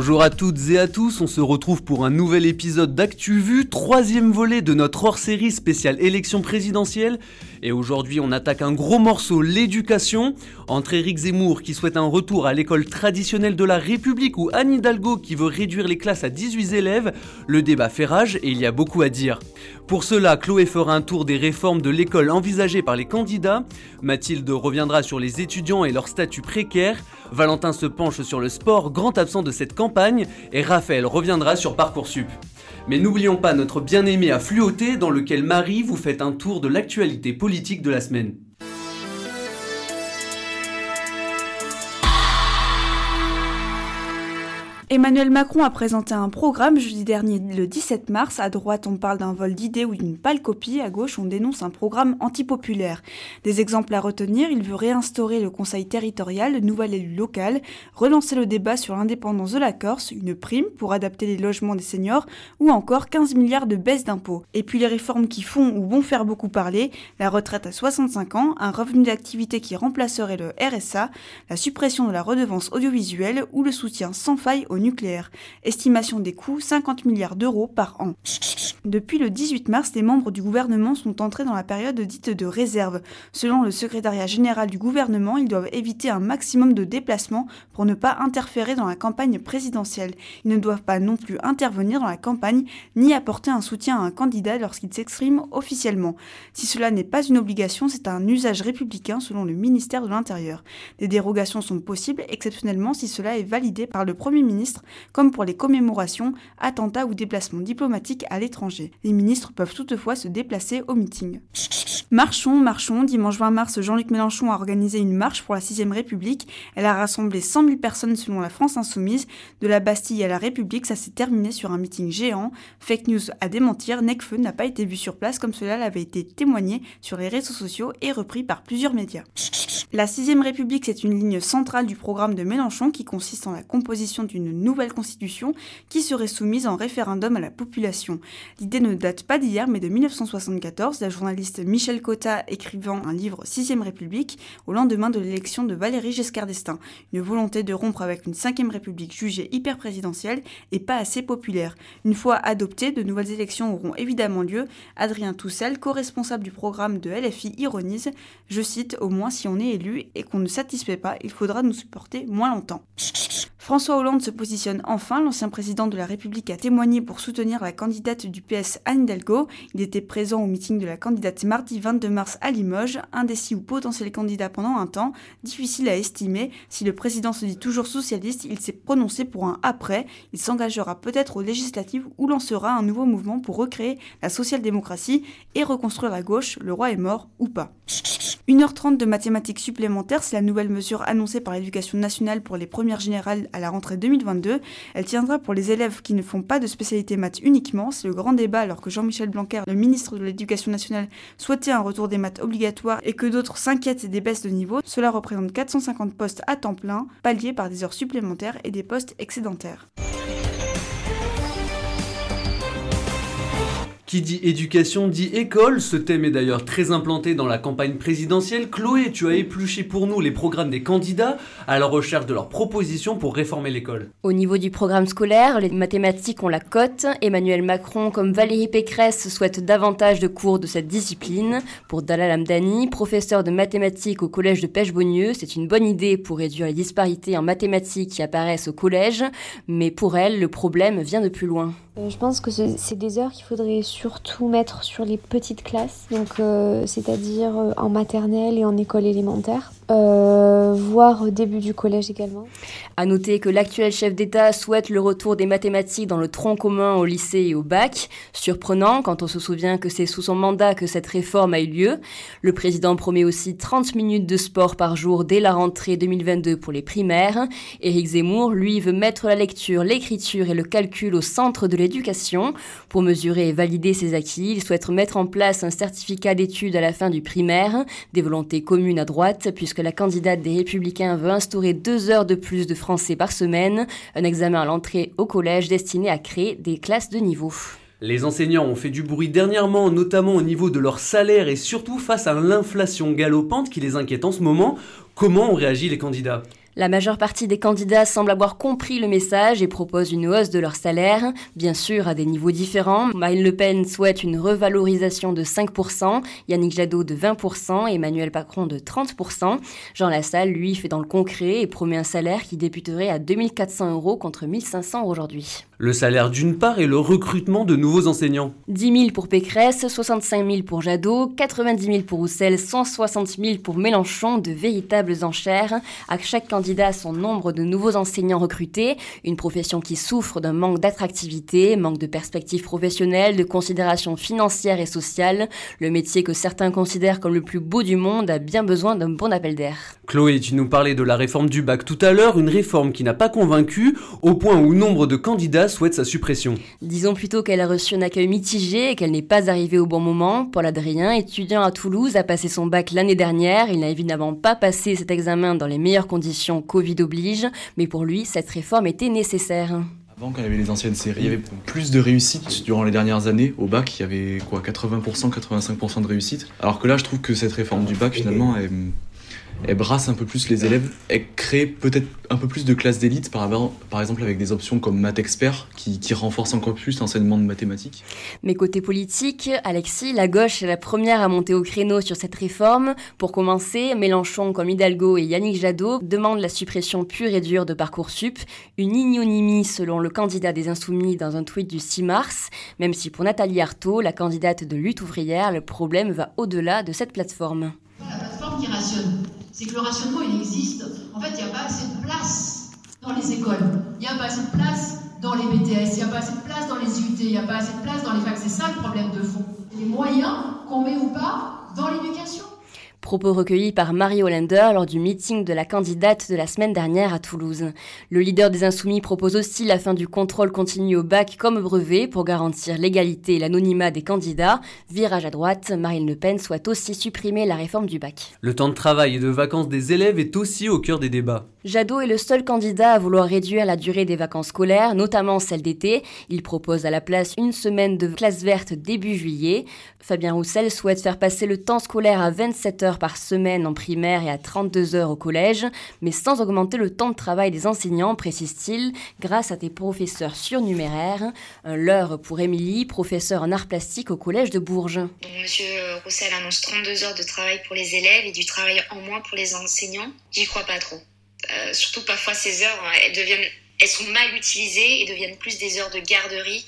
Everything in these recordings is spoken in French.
Bonjour à toutes et à tous, on se retrouve pour un nouvel épisode d'Actu Vue, troisième volet de notre hors-série spéciale élection présidentielle. Et aujourd'hui on attaque un gros morceau, l'éducation, entre Éric Zemmour qui souhaite un retour à l'école traditionnelle de la République ou Anne Hidalgo qui veut réduire les classes à 18 élèves, le débat fait rage et il y a beaucoup à dire. Pour cela, Chloé fera un tour des réformes de l'école envisagées par les candidats, Mathilde reviendra sur les étudiants et leur statut précaire, Valentin se penche sur le sport, grand absent de cette campagne, et Raphaël reviendra sur Parcoursup. Mais n'oublions pas notre bien-aimé à fluoter dans lequel Marie vous fait un tour de l'actualité politique de la semaine. Emmanuel Macron a présenté un programme jeudi dernier le 17 mars. À droite, on parle d'un vol d'idées ou d'une pâle copie. À gauche, on dénonce un programme antipopulaire. Des exemples à retenir, il veut réinstaurer le conseil territorial, le nouvel élu local, relancer le débat sur l'indépendance de la Corse, une prime pour adapter les logements des seniors ou encore 15 milliards de baisse d'impôts. Et puis les réformes qui font ou vont faire beaucoup parler, la retraite à 65 ans, un revenu d'activité qui remplacerait le RSA, la suppression de la redevance audiovisuelle ou le soutien sans faille aux nucléaire. Estimation des coûts 50 milliards d'euros par an. Depuis le 18 mars, les membres du gouvernement sont entrés dans la période dite de réserve. Selon le secrétariat général du gouvernement, ils doivent éviter un maximum de déplacements pour ne pas interférer dans la campagne présidentielle. Ils ne doivent pas non plus intervenir dans la campagne ni apporter un soutien à un candidat lorsqu'il s'exprime officiellement. Si cela n'est pas une obligation, c'est un usage républicain selon le ministère de l'Intérieur. Des dérogations sont possibles exceptionnellement si cela est validé par le Premier ministre comme pour les commémorations, attentats ou déplacements diplomatiques à l'étranger. Les ministres peuvent toutefois se déplacer au meeting. Marchons, marchons. Dimanche 20 mars, Jean-Luc Mélenchon a organisé une marche pour la 6ème République. Elle a rassemblé 100 000 personnes selon la France Insoumise. De la Bastille à la République, ça s'est terminé sur un meeting géant. Fake news à démentir, Necfeu n'a pas été vu sur place comme cela l'avait été témoigné sur les réseaux sociaux et repris par plusieurs médias. La 6ème République, c'est une ligne centrale du programme de Mélenchon qui consiste en la composition d'une nouvelle constitution qui serait soumise en référendum à la population. L'idée ne date pas d'hier mais de 1974, la journaliste Michel Cotta écrivant un livre 6ème République au lendemain de l'élection de Valérie Giscard d'Estaing. Une volonté de rompre avec une 5ème République jugée hyper présidentielle et pas assez populaire. Une fois adoptée, de nouvelles élections auront évidemment lieu. Adrien Toussel, co-responsable du programme de LFI, ironise, je cite, au moins si on est élu et qu'on ne satisfait pas, il faudra nous supporter moins longtemps. François Hollande se positionne enfin. L'ancien président de la République a témoigné pour soutenir la candidate du PS Anne Hidalgo. Il était présent au meeting de la candidate mardi 22 mars à Limoges, indécis ou potentiel candidat pendant un temps, difficile à estimer. Si le président se dit toujours socialiste, il s'est prononcé pour un après. Il s'engagera peut-être aux législatives ou lancera un nouveau mouvement pour recréer la social-démocratie et reconstruire la gauche, le roi est mort ou pas. 1h30 de mathématiques supplémentaires, c'est la nouvelle mesure annoncée par l'éducation nationale pour les premières générales la rentrée 2022. Elle tiendra pour les élèves qui ne font pas de spécialité maths uniquement. C'est le grand débat alors que Jean-Michel Blanquer, le ministre de l'Éducation nationale, souhaitait un retour des maths obligatoires et que d'autres s'inquiètent des baisses de niveau. Cela représente 450 postes à temps plein, palliés par des heures supplémentaires et des postes excédentaires. Qui dit éducation dit école, ce thème est d'ailleurs très implanté dans la campagne présidentielle. Chloé, tu as épluché pour nous les programmes des candidats à la recherche de leurs propositions pour réformer l'école. Au niveau du programme scolaire, les mathématiques ont la cote. Emmanuel Macron, comme Valérie Pécresse, souhaite davantage de cours de cette discipline. Pour Dalal Amdani, professeur de mathématiques au collège de Pêche-Beaunieu, c'est une bonne idée pour réduire les disparités en mathématiques qui apparaissent au collège, mais pour elle, le problème vient de plus loin. Euh, je pense que c'est des heures qu'il faudrait surtout mettre sur les petites classes, donc euh, c'est-à-dire euh, en maternelle et en école élémentaire. Euh, voire au début du collège également. À noter que l'actuel chef d'État souhaite le retour des mathématiques dans le tronc commun au lycée et au bac. Surprenant quand on se souvient que c'est sous son mandat que cette réforme a eu lieu. Le président promet aussi 30 minutes de sport par jour dès la rentrée 2022 pour les primaires. Éric Zemmour, lui, veut mettre la lecture, l'écriture et le calcul au centre de l'éducation. Pour mesurer et valider ses acquis, il souhaite mettre en place un certificat d'études à la fin du primaire, des volontés communes à droite, puisque la candidate des Républicains veut instaurer deux heures de plus de français par semaine, un examen à l'entrée au collège destiné à créer des classes de niveau. Les enseignants ont fait du bruit dernièrement, notamment au niveau de leur salaire et surtout face à l'inflation galopante qui les inquiète en ce moment. Comment ont réagi les candidats? La majeure partie des candidats semble avoir compris le message et propose une hausse de leur salaire, bien sûr à des niveaux différents. Marine Le Pen souhaite une revalorisation de 5%, Yannick Jadot de 20%, Emmanuel Macron de 30%. Jean Lassalle, lui, fait dans le concret et promet un salaire qui débuterait à 2400 euros contre 1500 aujourd'hui. Le salaire d'une part et le recrutement de nouveaux enseignants. 10 000 pour Pécresse, 65 000 pour Jadot, 90 000 pour Roussel, 160 000 pour Mélenchon, de véritables enchères. À chaque candidat son nombre de nouveaux enseignants recrutés, une profession qui souffre d'un manque d'attractivité, manque de perspectives professionnelles, de considérations financières et sociales. Le métier que certains considèrent comme le plus beau du monde a bien besoin d'un bon appel d'air. Chloé, tu nous parlais de la réforme du bac tout à l'heure, une réforme qui n'a pas convaincu, au point où nombre de candidats souhaitent sa suppression. Disons plutôt qu'elle a reçu un accueil mitigé et qu'elle n'est pas arrivée au bon moment. Paul Adrien, étudiant à Toulouse, a passé son bac l'année dernière. Il n'a évidemment pas passé cet examen dans les meilleures conditions, Covid oblige, mais pour lui, cette réforme était nécessaire. Avant, quand il y avait les anciennes séries, il y avait plus de réussite durant les dernières années. Au bac, il y avait quoi? 80%, 85% de réussite. Alors que là, je trouve que cette réforme du bac, finalement, est elle brasse un peu plus les élèves, elle crée peut-être un peu plus de classes d'élite, par, par, exemple avec des options comme Math Expert, qui, qui renforcent encore plus l'enseignement de mathématiques. Mais côté politique, Alexis, la gauche est la première à monter au créneau sur cette réforme. Pour commencer, Mélenchon, comme Hidalgo et Yannick Jadot, demandent la suppression pure et dure de Parcoursup, une ignonymie selon le candidat des Insoumis dans un tweet du 6 mars, même si pour Nathalie Arthaud, la candidate de lutte ouvrière, le problème va au-delà de cette plateforme. La plateforme qui rationne c'est que le rationnement, il existe. En fait, il n'y a pas assez de place dans les écoles. Il n'y a pas assez de place dans les BTS. Il n'y a pas assez de place dans les UT. Il n'y a pas assez de place dans les facs. C'est ça le problème de fond. Les moyens qu'on met ou pas dans l'éducation. Propos recueillis par Marie Hollander lors du meeting de la candidate de la semaine dernière à Toulouse. Le leader des Insoumis propose aussi la fin du contrôle continu au bac comme brevet pour garantir l'égalité et l'anonymat des candidats. Virage à droite, Marine Le Pen souhaite aussi supprimer la réforme du bac. Le temps de travail et de vacances des élèves est aussi au cœur des débats. Jadot est le seul candidat à vouloir réduire la durée des vacances scolaires, notamment celle d'été. Il propose à la place une semaine de classe verte début juillet. Fabien Roussel souhaite faire passer le temps scolaire à 27 heures par semaine en primaire et à 32 heures au collège, mais sans augmenter le temps de travail des enseignants, précise-t-il, grâce à des professeurs surnuméraires. Un leurre pour Émilie, professeure en art plastique au collège de Bourges. monsieur Roussel annonce 32 heures de travail pour les élèves et du travail en moins pour les enseignants. J'y crois pas trop. Euh, surtout parfois ces heures, hein, elles, deviennent, elles sont mal utilisées et deviennent plus des heures de garderie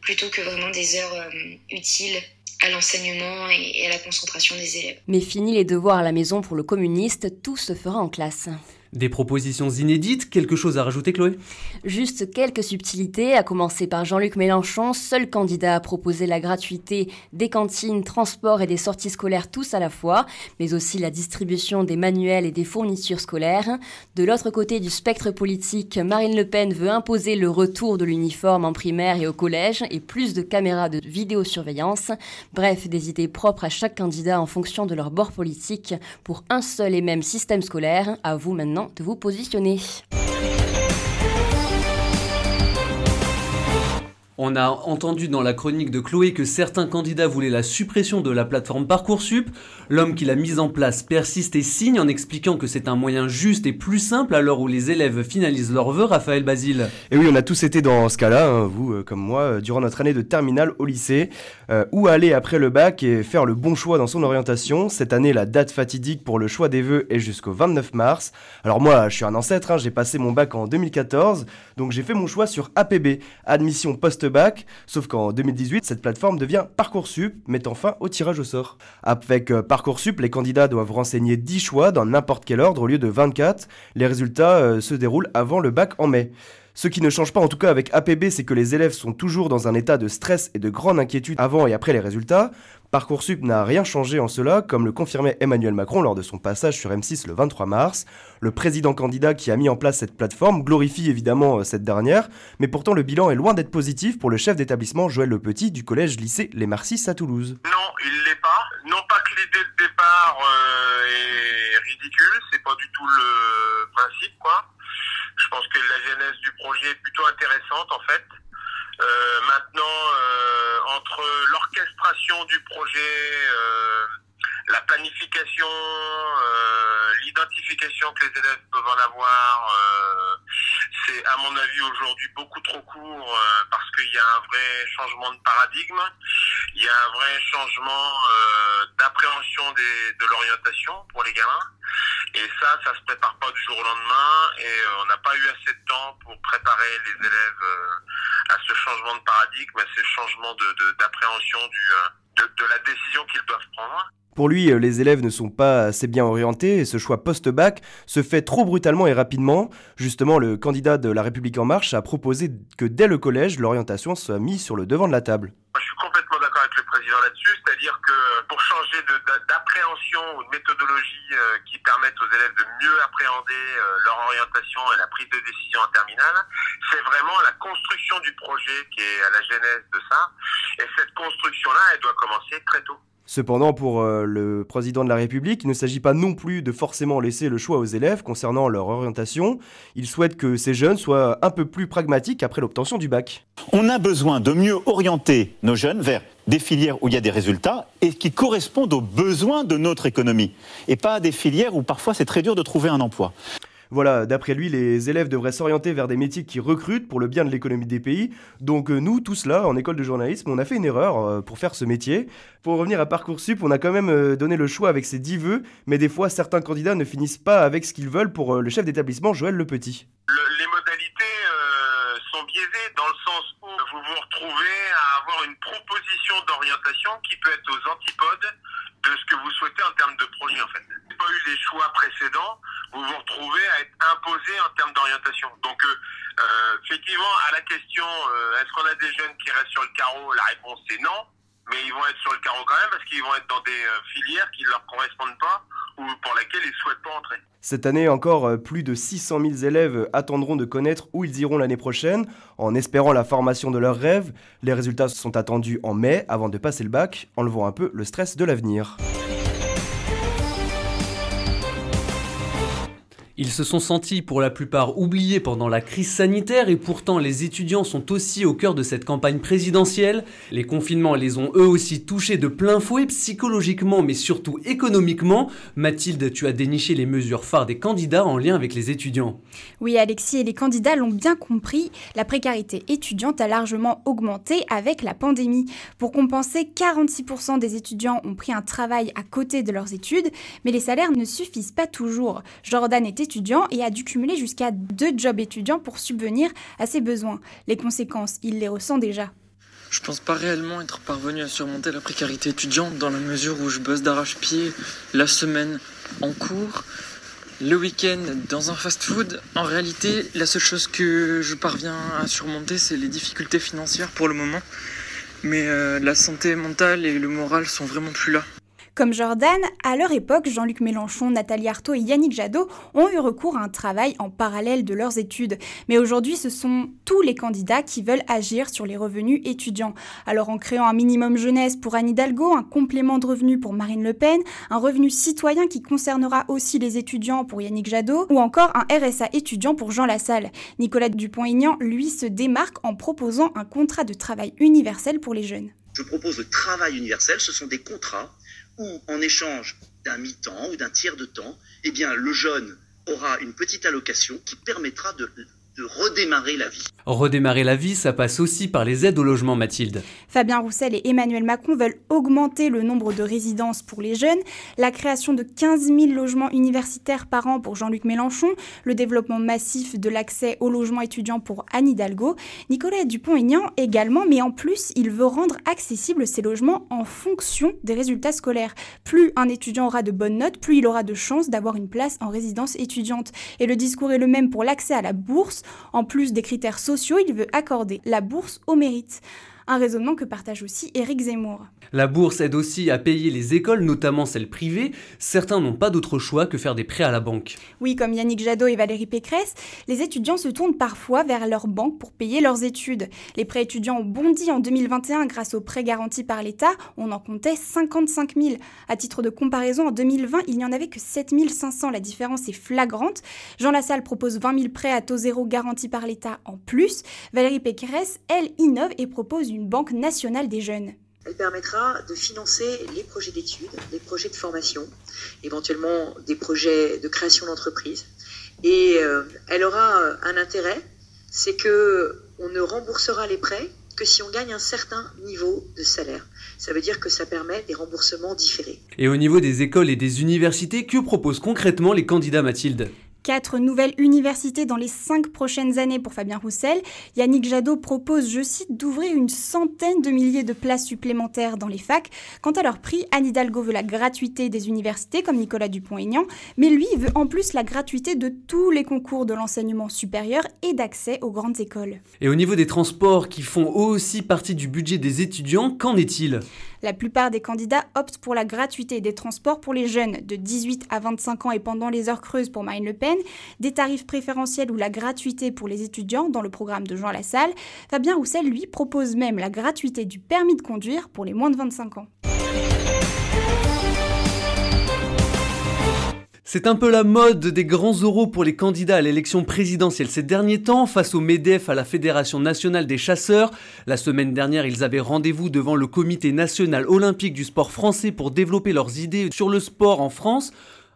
plutôt que vraiment des heures euh, utiles à l'enseignement et, à la concentration des élèves. Mais fini les devoirs à la maison pour le communiste, tout se fera en classe. Des propositions inédites, quelque chose à rajouter Chloé? Juste quelques subtilités, à commencer par Jean-Luc Mélenchon, seul candidat à proposer la gratuité des cantines, transports et des sorties scolaires tous à la fois, mais aussi la distribution des manuels et des fournitures scolaires. De l'autre côté du spectre politique, Marine Le Pen veut imposer le retour de l'uniforme en primaire et au collège et plus de caméras de vidéosurveillance. Bref, des idées propres à chaque candidat en fonction de leur bord politique pour un seul et même système scolaire. À vous maintenant de vous positionner. On a entendu dans la chronique de Chloé que certains candidats voulaient la suppression de la plateforme Parcoursup. L'homme qui l'a mise en place persiste et signe en expliquant que c'est un moyen juste et plus simple à l'heure où les élèves finalisent leurs vœux, Raphaël Basile. Et oui, on a tous été dans ce cas-là, hein, vous euh, comme moi, euh, durant notre année de terminale au lycée. Euh, où aller après le bac et faire le bon choix dans son orientation? Cette année, la date fatidique pour le choix des vœux est jusqu'au 29 mars. Alors moi, je suis un ancêtre, hein, j'ai passé mon bac en 2014, donc j'ai fait mon choix sur APB, admission post-bac, sauf qu'en 2018, cette plateforme devient Parcoursup, mettant fin au tirage au sort. Avec euh, Parcoursup, les candidats doivent renseigner 10 choix dans n'importe quel ordre au lieu de 24. Les résultats euh, se déroulent avant le bac en mai. Ce qui ne change pas en tout cas avec APB, c'est que les élèves sont toujours dans un état de stress et de grande inquiétude avant et après les résultats. Parcoursup n'a rien changé en cela, comme le confirmait Emmanuel Macron lors de son passage sur M6 le 23 mars. Le président candidat qui a mis en place cette plateforme glorifie évidemment euh, cette dernière, mais pourtant le bilan est loin d'être positif pour le chef d'établissement Joël Le Petit du collège-lycée Les Marcis à Toulouse. Non, il l'est pas. Non pas que l'idée de départ euh, est ridicule, c'est pas du tout le principe quoi. Je pense que la genèse du projet est plutôt intéressante en fait. Euh, maintenant, euh, entre l'orchestration du projet, euh, la planification, l'identification que les élèves peuvent en avoir, c'est à mon avis aujourd'hui beaucoup trop court parce qu'il y a un vrai changement de paradigme, il y a un vrai changement d'appréhension de l'orientation pour les gamins. Et ça, ça se prépare pas du jour au lendemain et on n'a pas eu assez de temps pour préparer les élèves à ce changement de paradigme, à ce changement d'appréhension de, de la décision qu'ils doivent prendre. Pour lui, euh, les élèves ne sont pas assez bien orientés et ce choix post-bac se fait trop brutalement et rapidement. Justement, le candidat de La République En Marche a proposé que dès le collège, l'orientation soit mise sur le devant de la table. Je suis complètement là-dessus, c'est-à-dire que pour changer d'appréhension ou de méthodologie euh, qui permettent aux élèves de mieux appréhender euh, leur orientation et la prise de décision en terminale, c'est vraiment la construction du projet qui est à la genèse de ça. Et cette construction-là, elle doit commencer très tôt. Cependant, pour euh, le président de la République, il ne s'agit pas non plus de forcément laisser le choix aux élèves concernant leur orientation. Il souhaite que ces jeunes soient un peu plus pragmatiques après l'obtention du bac. On a besoin de mieux orienter nos jeunes vers des filières où il y a des résultats et qui correspondent aux besoins de notre économie, et pas des filières où parfois c'est très dur de trouver un emploi. Voilà, d'après lui, les élèves devraient s'orienter vers des métiers qui recrutent pour le bien de l'économie des pays. Donc euh, nous, tous là, en école de journalisme, on a fait une erreur euh, pour faire ce métier. Pour revenir à Parcoursup, on a quand même euh, donné le choix avec ses dix vœux, mais des fois, certains candidats ne finissent pas avec ce qu'ils veulent pour le chef d'établissement Joël Le Petit. les modalités sont biaisées dans le sens vous vous retrouvez à avoir une proposition d'orientation qui peut être aux antipodes de ce que vous souhaitez en termes de projet en fait. Pas eu les choix précédents, vous vous retrouvez à être imposé en termes d'orientation. Donc, euh, euh, effectivement, à la question, euh, est-ce qu'on a des jeunes qui restent sur le carreau La réponse est non, mais ils vont être sur le carreau quand même parce qu'ils vont être dans des filières qui ne leur correspondent pas ou pour lesquelles ils souhaitent pas entrer. Cette année encore, plus de 600 000 élèves attendront de connaître où ils iront l'année prochaine, en espérant la formation de leurs rêves. Les résultats sont attendus en mai, avant de passer le bac, enlevant un peu le stress de l'avenir. Ils se sont sentis pour la plupart oubliés pendant la crise sanitaire et pourtant les étudiants sont aussi au cœur de cette campagne présidentielle. Les confinements les ont eux aussi touchés de plein fouet psychologiquement mais surtout économiquement. Mathilde, tu as déniché les mesures phares des candidats en lien avec les étudiants. Oui Alexis et les candidats l'ont bien compris, la précarité étudiante a largement augmenté avec la pandémie. Pour compenser, 46% des étudiants ont pris un travail à côté de leurs études, mais les salaires ne suffisent pas toujours. Jordan était et a dû cumuler jusqu'à deux jobs étudiants pour subvenir à ses besoins. Les conséquences, il les ressent déjà. Je pense pas réellement être parvenu à surmonter la précarité étudiante dans la mesure où je bosse d'arrache-pied la semaine en cours, le week-end dans un fast-food. En réalité, la seule chose que je parviens à surmonter, c'est les difficultés financières pour le moment. Mais euh, la santé mentale et le moral sont vraiment plus là. Comme Jordan, à leur époque, Jean-Luc Mélenchon, Nathalie Arthaud et Yannick Jadot ont eu recours à un travail en parallèle de leurs études. Mais aujourd'hui, ce sont tous les candidats qui veulent agir sur les revenus étudiants. Alors en créant un minimum jeunesse pour Anne Hidalgo, un complément de revenus pour Marine Le Pen, un revenu citoyen qui concernera aussi les étudiants pour Yannick Jadot, ou encore un RSA étudiant pour Jean Lassalle. Nicolas Dupont-Aignan, lui, se démarque en proposant un contrat de travail universel pour les jeunes. Je propose le travail universel, ce sont des contrats ou en échange d'un mi-temps ou d'un tiers de temps, eh bien, le jeune aura une petite allocation qui permettra de de redémarrer la vie. Redémarrer la vie, ça passe aussi par les aides au logement, Mathilde. Fabien Roussel et Emmanuel Macron veulent augmenter le nombre de résidences pour les jeunes, la création de 15 000 logements universitaires par an pour Jean-Luc Mélenchon, le développement massif de l'accès au logement étudiant pour Anne Hidalgo. Nicolas Dupont-Aignan également, mais en plus, il veut rendre accessibles ces logements en fonction des résultats scolaires. Plus un étudiant aura de bonnes notes, plus il aura de chances d'avoir une place en résidence étudiante. Et le discours est le même pour l'accès à la bourse. En plus des critères sociaux, il veut accorder la bourse au mérite. Un raisonnement que partage aussi Éric Zemmour. La bourse aide aussi à payer les écoles, notamment celles privées. Certains n'ont pas d'autre choix que faire des prêts à la banque. Oui, comme Yannick Jadot et Valérie Pécresse, les étudiants se tournent parfois vers leur banque pour payer leurs études. Les prêts étudiants ont bondi en 2021 grâce aux prêts garantis par l'État. On en comptait 55 000. À titre de comparaison, en 2020, il n'y en avait que 7 500. La différence est flagrante. Jean Lassalle propose 20 000 prêts à taux zéro garantis par l'État en plus. Valérie Pécresse, elle, innove et propose une banque nationale des jeunes elle permettra de financer les projets d'études, les projets de formation, éventuellement des projets de création d'entreprise. Et euh, elle aura un intérêt, c'est que on ne remboursera les prêts que si on gagne un certain niveau de salaire. Ça veut dire que ça permet des remboursements différés. Et au niveau des écoles et des universités, que proposent concrètement les candidats Mathilde? Quatre nouvelles universités dans les cinq prochaines années pour Fabien Roussel. Yannick Jadot propose, je cite, d'ouvrir une centaine de milliers de places supplémentaires dans les facs. Quant à leur prix, Anne Hidalgo veut la gratuité des universités, comme Nicolas Dupont-Aignan, mais lui veut en plus la gratuité de tous les concours de l'enseignement supérieur et d'accès aux grandes écoles. Et au niveau des transports qui font aussi partie du budget des étudiants, qu'en est-il? La plupart des candidats optent pour la gratuité des transports pour les jeunes de 18 à 25 ans et pendant les heures creuses pour Marine Le Pen, des tarifs préférentiels ou la gratuité pour les étudiants dans le programme de Jean Lassalle. Fabien Roussel, lui, propose même la gratuité du permis de conduire pour les moins de 25 ans. C'est un peu la mode des grands euros pour les candidats à l'élection présidentielle ces derniers temps face au MEDEF à la Fédération nationale des chasseurs. La semaine dernière, ils avaient rendez-vous devant le comité national olympique du sport français pour développer leurs idées sur le sport en France.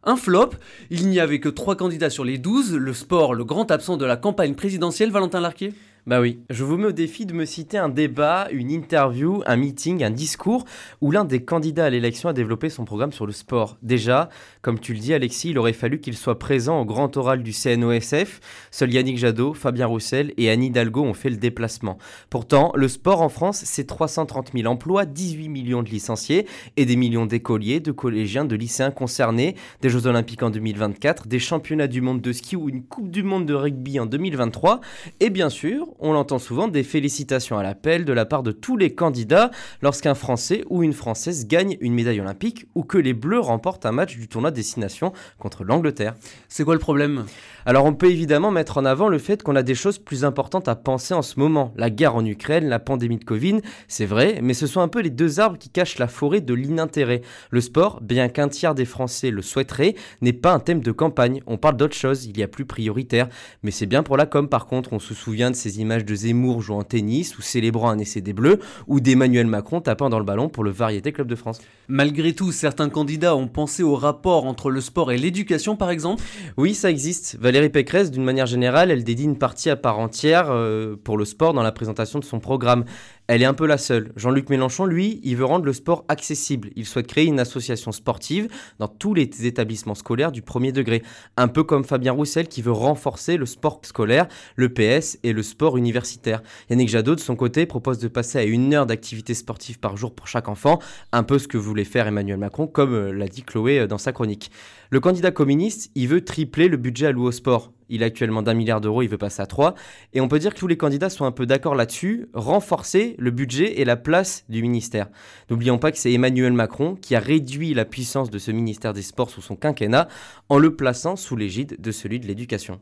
Un flop, il n'y avait que trois candidats sur les 12, le sport le grand absent de la campagne présidentielle, Valentin Larquier? Bah oui, je vous mets au défi de me citer un débat, une interview, un meeting, un discours où l'un des candidats à l'élection a développé son programme sur le sport. Déjà, comme tu le dis Alexis, il aurait fallu qu'il soit présent au grand oral du CNOSF. Seuls Yannick Jadot, Fabien Roussel et Annie Hidalgo ont fait le déplacement. Pourtant, le sport en France, c'est 330 000 emplois, 18 millions de licenciés et des millions d'écoliers, de collégiens, de lycéens concernés, des Jeux Olympiques en 2024, des championnats du monde de ski ou une Coupe du monde de rugby en 2023 et bien sûr, on l'entend souvent, des félicitations à l'appel de la part de tous les candidats lorsqu'un Français ou une Française gagne une médaille olympique ou que les Bleus remportent un match du tournoi destination contre l'Angleterre. C'est quoi le problème? Alors on peut évidemment mettre en avant le fait qu'on a des choses plus importantes à penser en ce moment. La guerre en Ukraine, la pandémie de Covid, c'est vrai, mais ce sont un peu les deux arbres qui cachent la forêt de l'inintérêt. Le sport, bien qu'un tiers des Français le souhaiteraient, n'est pas un thème de campagne. On parle d'autre chose, il y a plus prioritaire. Mais c'est bien pour la com par contre, on se souvient de ces images de Zemmour jouant au tennis ou célébrant un essai des Bleus ou d'Emmanuel Macron tapant dans le ballon pour le Variété Club de France. Malgré tout, certains candidats ont pensé au rapport entre le sport et l'éducation par exemple Oui, ça existe. Valérie Pécresse, d'une manière générale, elle dédie une partie à part entière euh, pour le sport dans la présentation de son programme. Elle est un peu la seule. Jean-Luc Mélenchon, lui, il veut rendre le sport accessible. Il souhaite créer une association sportive dans tous les établissements scolaires du premier degré. Un peu comme Fabien Roussel qui veut renforcer le sport scolaire, le PS et le sport universitaire. Yannick Jadot, de son côté, propose de passer à une heure d'activité sportive par jour pour chaque enfant, un peu ce que voulait faire Emmanuel Macron, comme euh, l'a dit Chloé euh, dans sa chronique. Le candidat communiste, il veut tripler le budget alloué au sport. Il est actuellement d'un milliard d'euros, il veut passer à 3. Et on peut dire que tous les candidats sont un peu d'accord là-dessus, renforcer le budget et la place du ministère. N'oublions pas que c'est Emmanuel Macron qui a réduit la puissance de ce ministère des Sports sous son quinquennat en le plaçant sous l'égide de celui de l'éducation.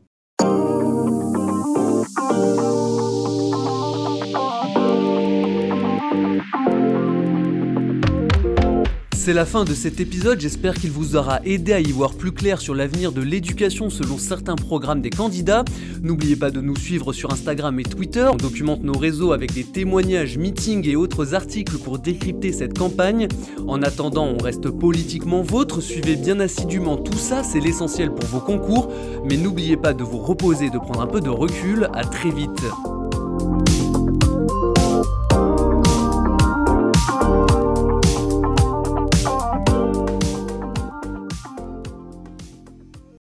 C'est la fin de cet épisode, j'espère qu'il vous aura aidé à y voir plus clair sur l'avenir de l'éducation selon certains programmes des candidats. N'oubliez pas de nous suivre sur Instagram et Twitter, on documente nos réseaux avec des témoignages, meetings et autres articles pour décrypter cette campagne. En attendant, on reste politiquement vôtre, suivez bien assidûment tout ça, c'est l'essentiel pour vos concours, mais n'oubliez pas de vous reposer, de prendre un peu de recul, à très vite.